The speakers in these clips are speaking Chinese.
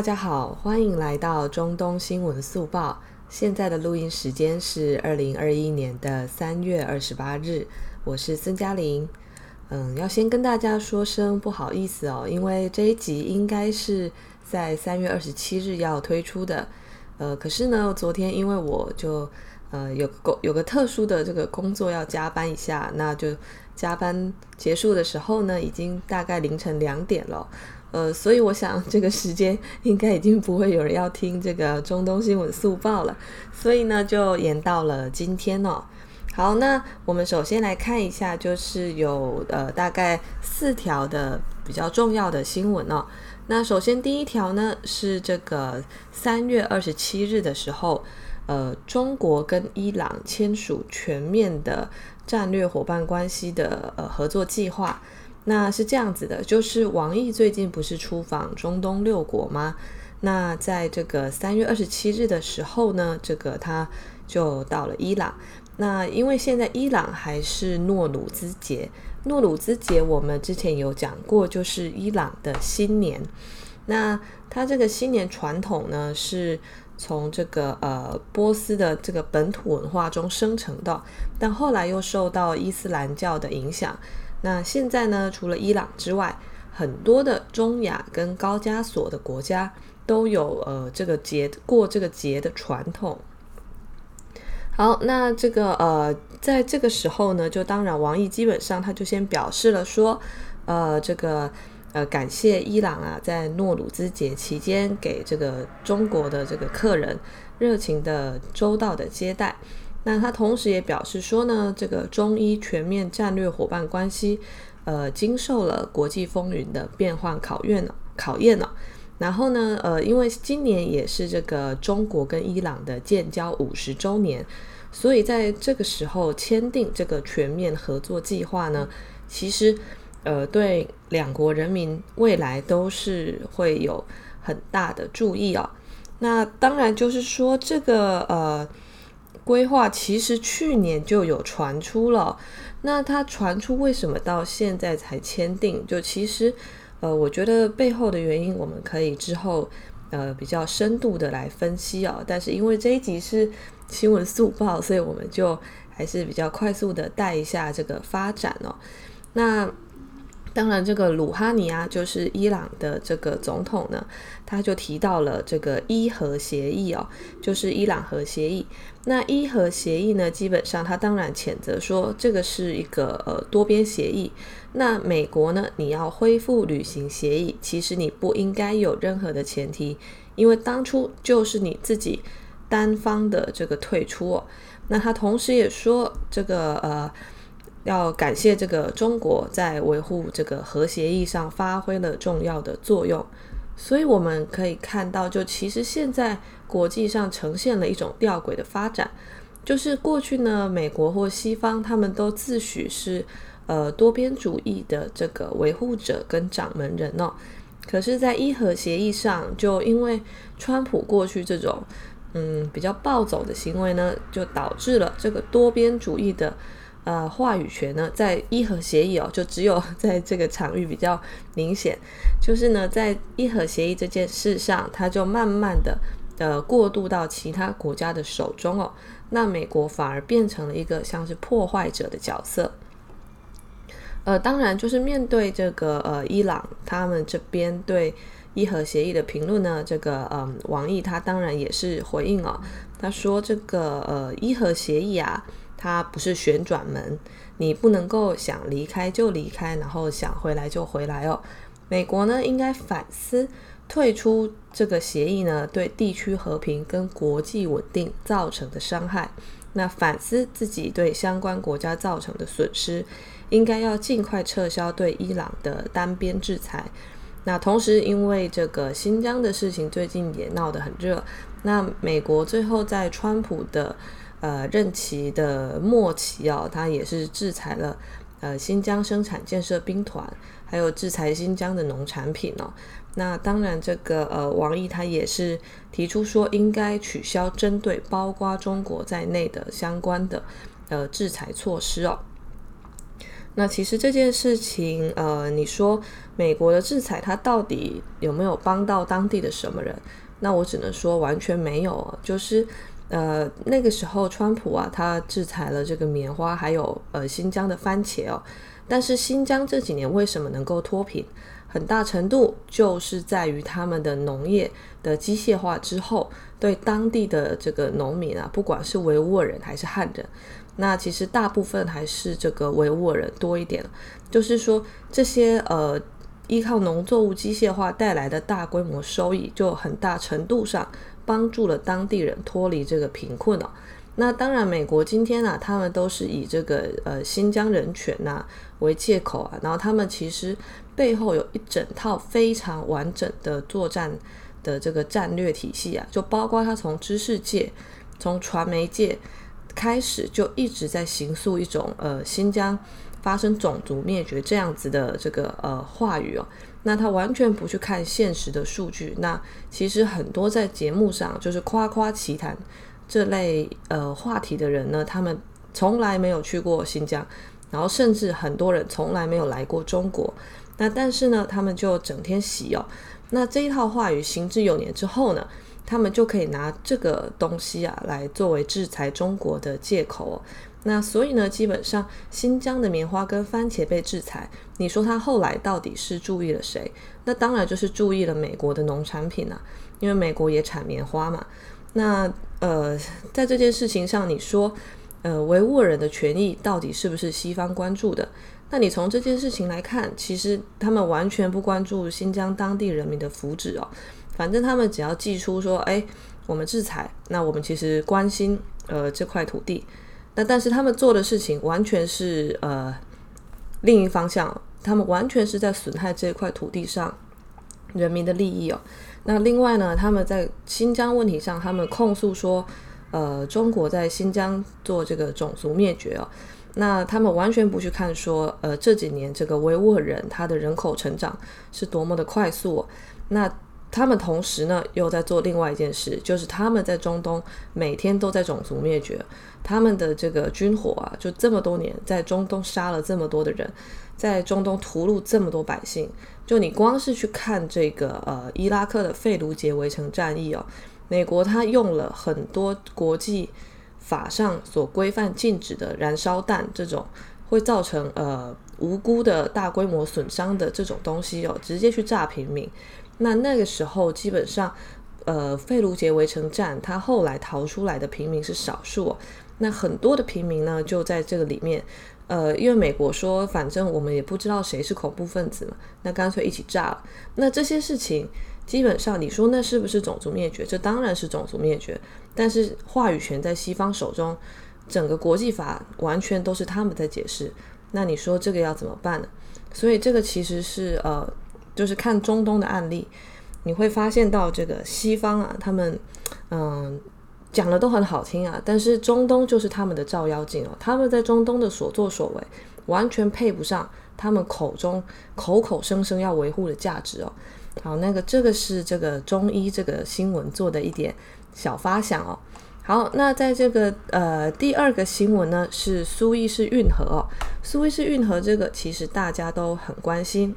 大家好，欢迎来到中东新闻速报。现在的录音时间是二零二一年的三月二十八日，我是孙嘉玲。嗯，要先跟大家说声不好意思哦，因为这一集应该是在三月二十七日要推出的。呃，可是呢，昨天因为我就呃有个有个特殊的这个工作要加班一下，那就加班结束的时候呢，已经大概凌晨两点了。呃，所以我想这个时间 应该已经不会有人要听这个中东新闻速报了，所以呢就延到了今天哦。好，那我们首先来看一下，就是有呃大概四条的比较重要的新闻哦。那首先第一条呢是这个三月二十七日的时候，呃，中国跟伊朗签署全面的战略伙伴关系的呃合作计划。那是这样子的，就是王毅最近不是出访中东六国吗？那在这个三月二十七日的时候呢，这个他就到了伊朗。那因为现在伊朗还是诺鲁兹节，诺鲁兹节我们之前有讲过，就是伊朗的新年。那他这个新年传统呢，是从这个呃波斯的这个本土文化中生成的，但后来又受到伊斯兰教的影响。那现在呢，除了伊朗之外，很多的中亚跟高加索的国家都有呃这个节过这个节的传统。好，那这个呃，在这个时候呢，就当然王毅基本上他就先表示了说，呃，这个呃感谢伊朗啊，在诺鲁兹节期间给这个中国的这个客人热情的周到的接待。那他同时也表示说呢，这个中伊全面战略伙伴关系，呃，经受了国际风云的变幻考验了，考验了。然后呢，呃，因为今年也是这个中国跟伊朗的建交五十周年，所以在这个时候签订这个全面合作计划呢，其实，呃，对两国人民未来都是会有很大的注意啊、那当然就是说这个呃。规划其实去年就有传出了，那它传出为什么到现在才签订？就其实，呃，我觉得背后的原因我们可以之后呃比较深度的来分析哦。但是因为这一集是新闻速报，所以我们就还是比较快速的带一下这个发展哦。那。当然，这个鲁哈尼啊，就是伊朗的这个总统呢，他就提到了这个伊核协议哦，就是伊朗核协议。那伊核协议呢，基本上他当然谴责说这个是一个呃多边协议。那美国呢，你要恢复履行协议，其实你不应该有任何的前提，因为当初就是你自己单方的这个退出哦。那他同时也说这个呃。要感谢这个中国在维护这个核协议上发挥了重要的作用，所以我们可以看到，就其实现在国际上呈现了一种吊诡的发展，就是过去呢，美国或西方他们都自诩是呃多边主义的这个维护者跟掌门人哦，可是，在伊核协议上，就因为川普过去这种嗯比较暴走的行为呢，就导致了这个多边主义的。呃，话语权呢，在伊核协议哦，就只有在这个场域比较明显，就是呢，在伊核协议这件事上，它就慢慢的呃过渡到其他国家的手中哦，那美国反而变成了一个像是破坏者的角色。呃，当然就是面对这个呃伊朗他们这边对伊核协议的评论呢，这个嗯、呃、王毅他当然也是回应哦，他说这个呃伊核协议啊。它不是旋转门，你不能够想离开就离开，然后想回来就回来哦。美国呢，应该反思退出这个协议呢，对地区和平跟国际稳定造成的伤害。那反思自己对相关国家造成的损失，应该要尽快撤销对伊朗的单边制裁。那同时，因为这个新疆的事情最近也闹得很热，那美国最后在川普的。呃，任期的末期哦，他也是制裁了呃新疆生产建设兵团，还有制裁新疆的农产品哦。那当然，这个呃王毅他也是提出说，应该取消针对包括中国在内的相关的呃制裁措施哦。那其实这件事情，呃，你说美国的制裁，它到底有没有帮到当地的什么人？那我只能说完全没有。就是，呃，那个时候川普啊，他制裁了这个棉花，还有呃新疆的番茄哦。但是新疆这几年为什么能够脱贫？很大程度就是在于他们的农业的机械化之后，对当地的这个农民啊，不管是维吾尔人还是汉人。那其实大部分还是这个维吾尔人多一点，就是说这些呃依靠农作物机械化带来的大规模收益，就很大程度上帮助了当地人脱离这个贫困哦。那当然，美国今天啊，他们都是以这个呃新疆人权呐、为借口啊，然后他们其实背后有一整套非常完整的作战的这个战略体系啊，就包括他从知识界、从传媒界。开始就一直在形塑一种呃新疆发生种族灭绝这样子的这个呃话语哦，那他完全不去看现实的数据。那其实很多在节目上就是夸夸其谈这类呃话题的人呢，他们从来没有去过新疆，然后甚至很多人从来没有来过中国。那但是呢，他们就整天洗哦。那这一套话语行之有年之后呢，他们就可以拿这个东西啊来作为制裁中国的借口哦。那所以呢，基本上新疆的棉花跟番茄被制裁，你说他后来到底是注意了谁？那当然就是注意了美国的农产品啊，因为美国也产棉花嘛。那呃，在这件事情上，你说呃维吾尔人的权益到底是不是西方关注的？那你从这件事情来看，其实他们完全不关注新疆当地人民的福祉哦。反正他们只要寄出说，哎，我们制裁，那我们其实关心呃这块土地，但是他们做的事情完全是呃另一方向，他们完全是在损害这块土地上人民的利益哦。那另外呢，他们在新疆问题上，他们控诉说，呃，中国在新疆做这个种族灭绝哦。那他们完全不去看说，呃，这几年这个维吾尔人他的人口成长是多么的快速哦，那。他们同时呢，又在做另外一件事，就是他们在中东每天都在种族灭绝。他们的这个军火啊，就这么多年在中东杀了这么多的人，在中东屠戮这么多百姓。就你光是去看这个呃伊拉克的费卢杰围城战役哦，美国他用了很多国际法上所规范禁止的燃烧弹，这种会造成呃无辜的大规模损伤的这种东西哦，直接去炸平民。那那个时候，基本上，呃，费卢杰围城战，他后来逃出来的平民是少数。那很多的平民呢，就在这个里面，呃，因为美国说，反正我们也不知道谁是恐怖分子嘛，那干脆一起炸了。那这些事情，基本上你说那是不是种族灭绝？这当然是种族灭绝。但是话语权在西方手中，整个国际法完全都是他们在解释。那你说这个要怎么办呢？所以这个其实是呃。就是看中东的案例，你会发现到这个西方啊，他们嗯讲的都很好听啊，但是中东就是他们的照妖镜哦，他们在中东的所作所为完全配不上他们口中口口声声要维护的价值哦。好，那个这个是这个中医这个新闻做的一点小发想哦。好，那在这个呃第二个新闻呢是苏伊士运河哦，苏伊士运河这个其实大家都很关心。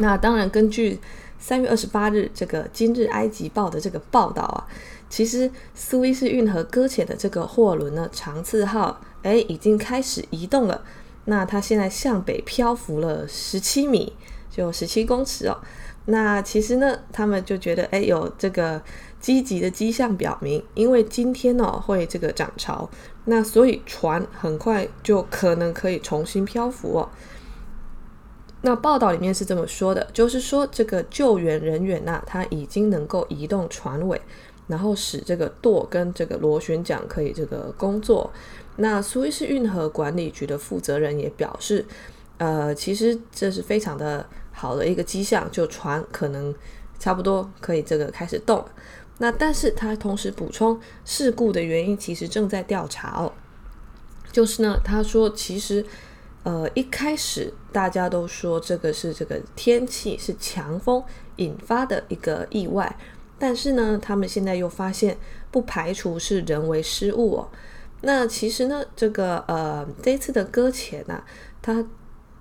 那当然，根据三月二十八日这个《今日埃及报》的这个报道啊，其实苏伊士运河搁浅的这个货轮呢，长赐号，哎，已经开始移动了。那它现在向北漂浮了十七米，就十七公尺哦。那其实呢，他们就觉得，哎，有这个积极的迹象表明，因为今天呢、哦、会这个涨潮，那所以船很快就可能可以重新漂浮哦。那报道里面是这么说的，就是说这个救援人员呐、他已经能够移动船尾，然后使这个舵跟这个螺旋桨可以这个工作。那苏伊士运河管理局的负责人也表示，呃，其实这是非常的好的一个迹象，就船可能差不多可以这个开始动。那但是他同时补充，事故的原因其实正在调查哦。就是呢，他说其实。呃，一开始大家都说这个是这个天气是强风引发的一个意外，但是呢，他们现在又发现不排除是人为失误哦。那其实呢，这个呃这一次的搁浅啊，它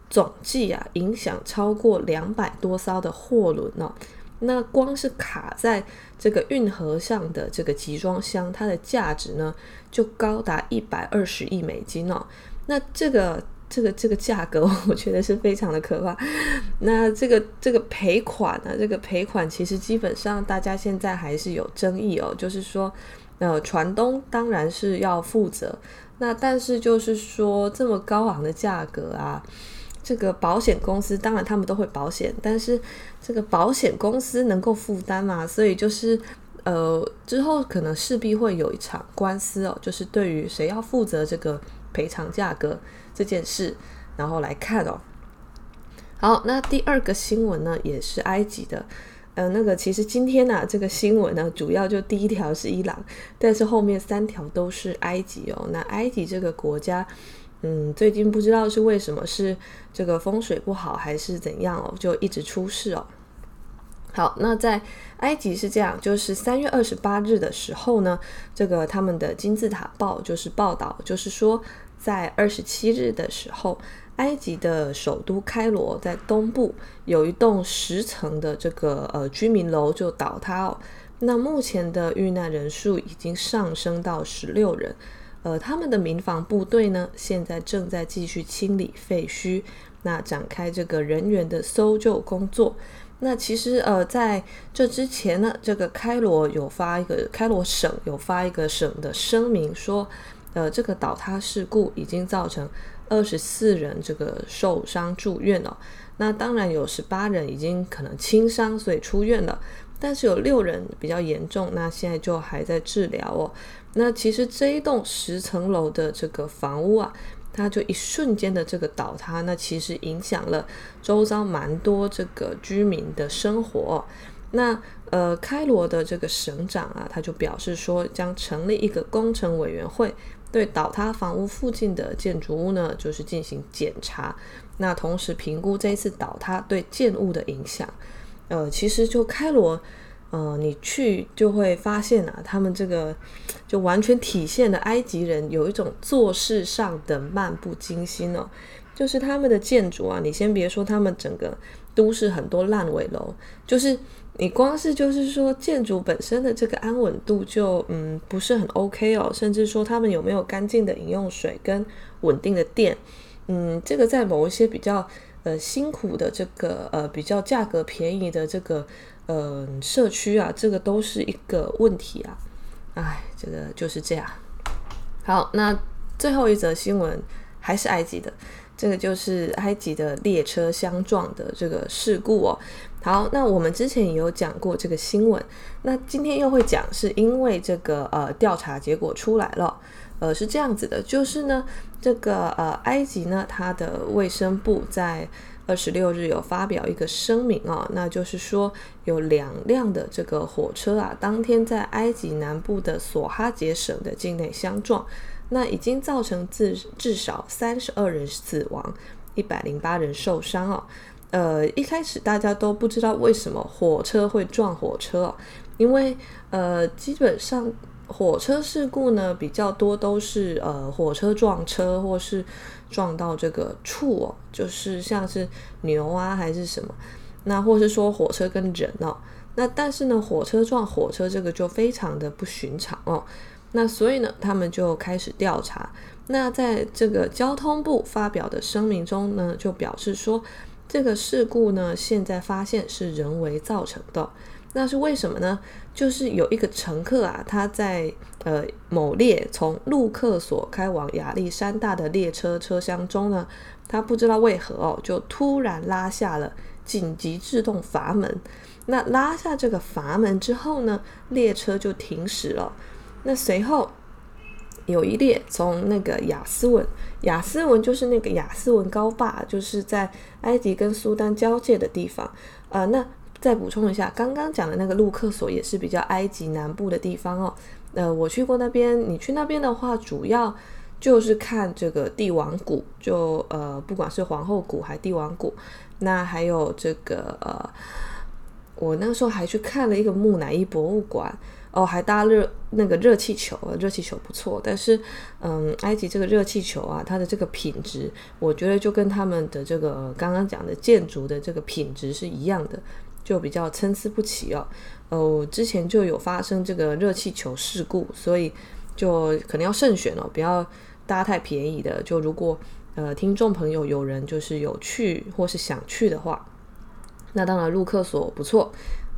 总计啊影响超过两百多艘的货轮哦。那光是卡在这个运河上的这个集装箱，它的价值呢就高达一百二十亿美金哦。那这个这个这个价格，我觉得是非常的可怕。那这个这个赔款呢，这个赔款其实基本上大家现在还是有争议哦，就是说，呃，船东当然是要负责，那但是就是说这么高昂的价格啊。这个保险公司当然他们都会保险，但是这个保险公司能够负担吗？所以就是呃之后可能势必会有一场官司哦，就是对于谁要负责这个赔偿价格这件事，然后来看哦。好，那第二个新闻呢也是埃及的，呃，那个其实今天呢、啊、这个新闻呢主要就第一条是伊朗，但是后面三条都是埃及哦。那埃及这个国家。嗯，最近不知道是为什么，是这个风水不好还是怎样哦，就一直出事哦。好，那在埃及是这样，就是三月二十八日的时候呢，这个他们的金字塔报就是报道，就是说在二十七日的时候，埃及的首都开罗在东部有一栋十层的这个呃居民楼就倒塌哦。那目前的遇难人数已经上升到十六人。呃，他们的民防部队呢，现在正在继续清理废墟，那展开这个人员的搜救工作。那其实呃，在这之前呢，这个开罗有发一个开罗省有发一个省的声明说，呃，这个倒塌事故已经造成二十四人这个受伤住院了。那当然有十八人已经可能轻伤，所以出院了。但是有六人比较严重，那现在就还在治疗哦。那其实这一栋十层楼的这个房屋啊，它就一瞬间的这个倒塌，那其实影响了周遭蛮多这个居民的生活。那呃，开罗的这个省长啊，他就表示说，将成立一个工程委员会，对倒塌房屋附近的建筑物呢，就是进行检查。那同时评估这一次倒塌对建物的影响。呃，其实就开罗，呃，你去就会发现啊，他们这个就完全体现了埃及人有一种做事上的漫不经心哦。就是他们的建筑啊，你先别说他们整个都市很多烂尾楼，就是你光是就是说建筑本身的这个安稳度就嗯不是很 OK 哦，甚至说他们有没有干净的饮用水跟稳定的电，嗯，这个在某一些比较。呃，辛苦的这个呃，比较价格便宜的这个呃社区啊，这个都是一个问题啊。哎，这个就是这样。好，那最后一则新闻还是埃及的，这个就是埃及的列车相撞的这个事故哦。好，那我们之前也有讲过这个新闻，那今天又会讲，是因为这个呃调查结果出来了。呃，是这样子的，就是呢，这个呃，埃及呢，它的卫生部在二十六日有发表一个声明哦，那就是说有两辆的这个火车啊，当天在埃及南部的索哈杰省的境内相撞，那已经造成至至少三十二人死亡，一百零八人受伤哦。呃，一开始大家都不知道为什么火车会撞火车哦，因为呃，基本上。火车事故呢，比较多都是呃火车撞车，或是撞到这个畜哦，就是像是牛啊还是什么，那或是说火车跟人哦，那但是呢火车撞火车这个就非常的不寻常哦，那所以呢他们就开始调查，那在这个交通部发表的声明中呢就表示说，这个事故呢现在发现是人为造成的。那是为什么呢？就是有一个乘客啊，他在呃某列从路克索开往亚历山大的列车车厢中呢，他不知道为何哦，就突然拉下了紧急制动阀门。那拉下这个阀门之后呢，列车就停驶了。那随后有一列从那个雅斯文，雅斯文就是那个雅斯文高坝，就是在埃及跟苏丹交界的地方。呃，那。再补充一下，刚刚讲的那个路克索也是比较埃及南部的地方哦。呃，我去过那边，你去那边的话，主要就是看这个帝王谷，就呃，不管是皇后谷还是帝王谷，那还有这个呃，我那时候还去看了一个木乃伊博物馆。哦，还搭热那个热气球，热气球不错。但是，嗯，埃及这个热气球啊，它的这个品质，我觉得就跟他们的这个刚刚讲的建筑的这个品质是一样的，就比较参差不齐哦。哦，之前就有发生这个热气球事故，所以就可能要慎选哦，不要搭太便宜的。就如果呃听众朋友有人就是有去或是想去的话，那当然陆克索不错。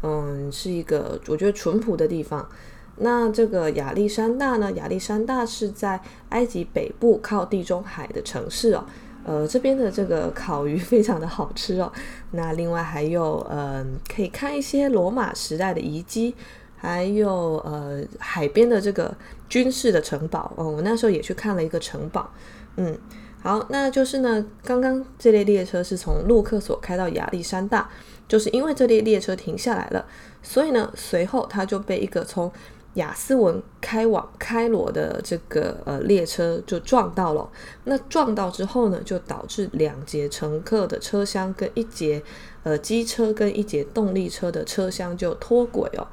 嗯，是一个我觉得淳朴的地方。那这个亚历山大呢？亚历山大是在埃及北部靠地中海的城市哦。呃，这边的这个烤鱼 非常的好吃哦。那另外还有，嗯，可以看一些罗马时代的遗迹，还有呃海边的这个军事的城堡哦。我那时候也去看了一个城堡。嗯，好，那就是呢，刚刚这列列车是从陆克索开到亚历山大。就是因为这列列车停下来了，所以呢，随后它就被一个从亚斯文开往开罗的这个呃列车就撞到了。那撞到之后呢，就导致两节乘客的车厢跟一节呃机车跟一节动力车的车厢就脱轨哦。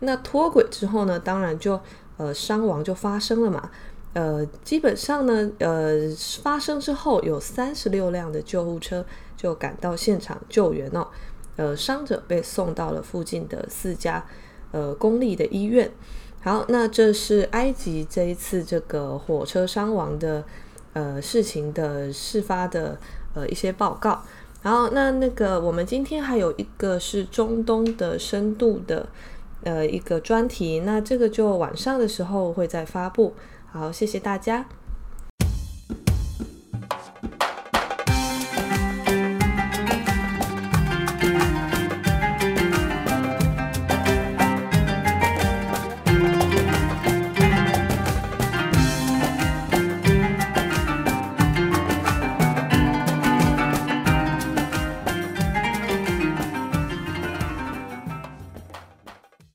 那脱轨之后呢，当然就呃伤亡就发生了嘛。呃，基本上呢，呃发生之后有三十六辆的救护车就赶到现场救援哦。呃，伤者被送到了附近的四家呃公立的医院。好，那这是埃及这一次这个火车伤亡的呃事情的事发的呃一些报告。然后，那那个我们今天还有一个是中东的深度的呃一个专题，那这个就晚上的时候会再发布。好，谢谢大家。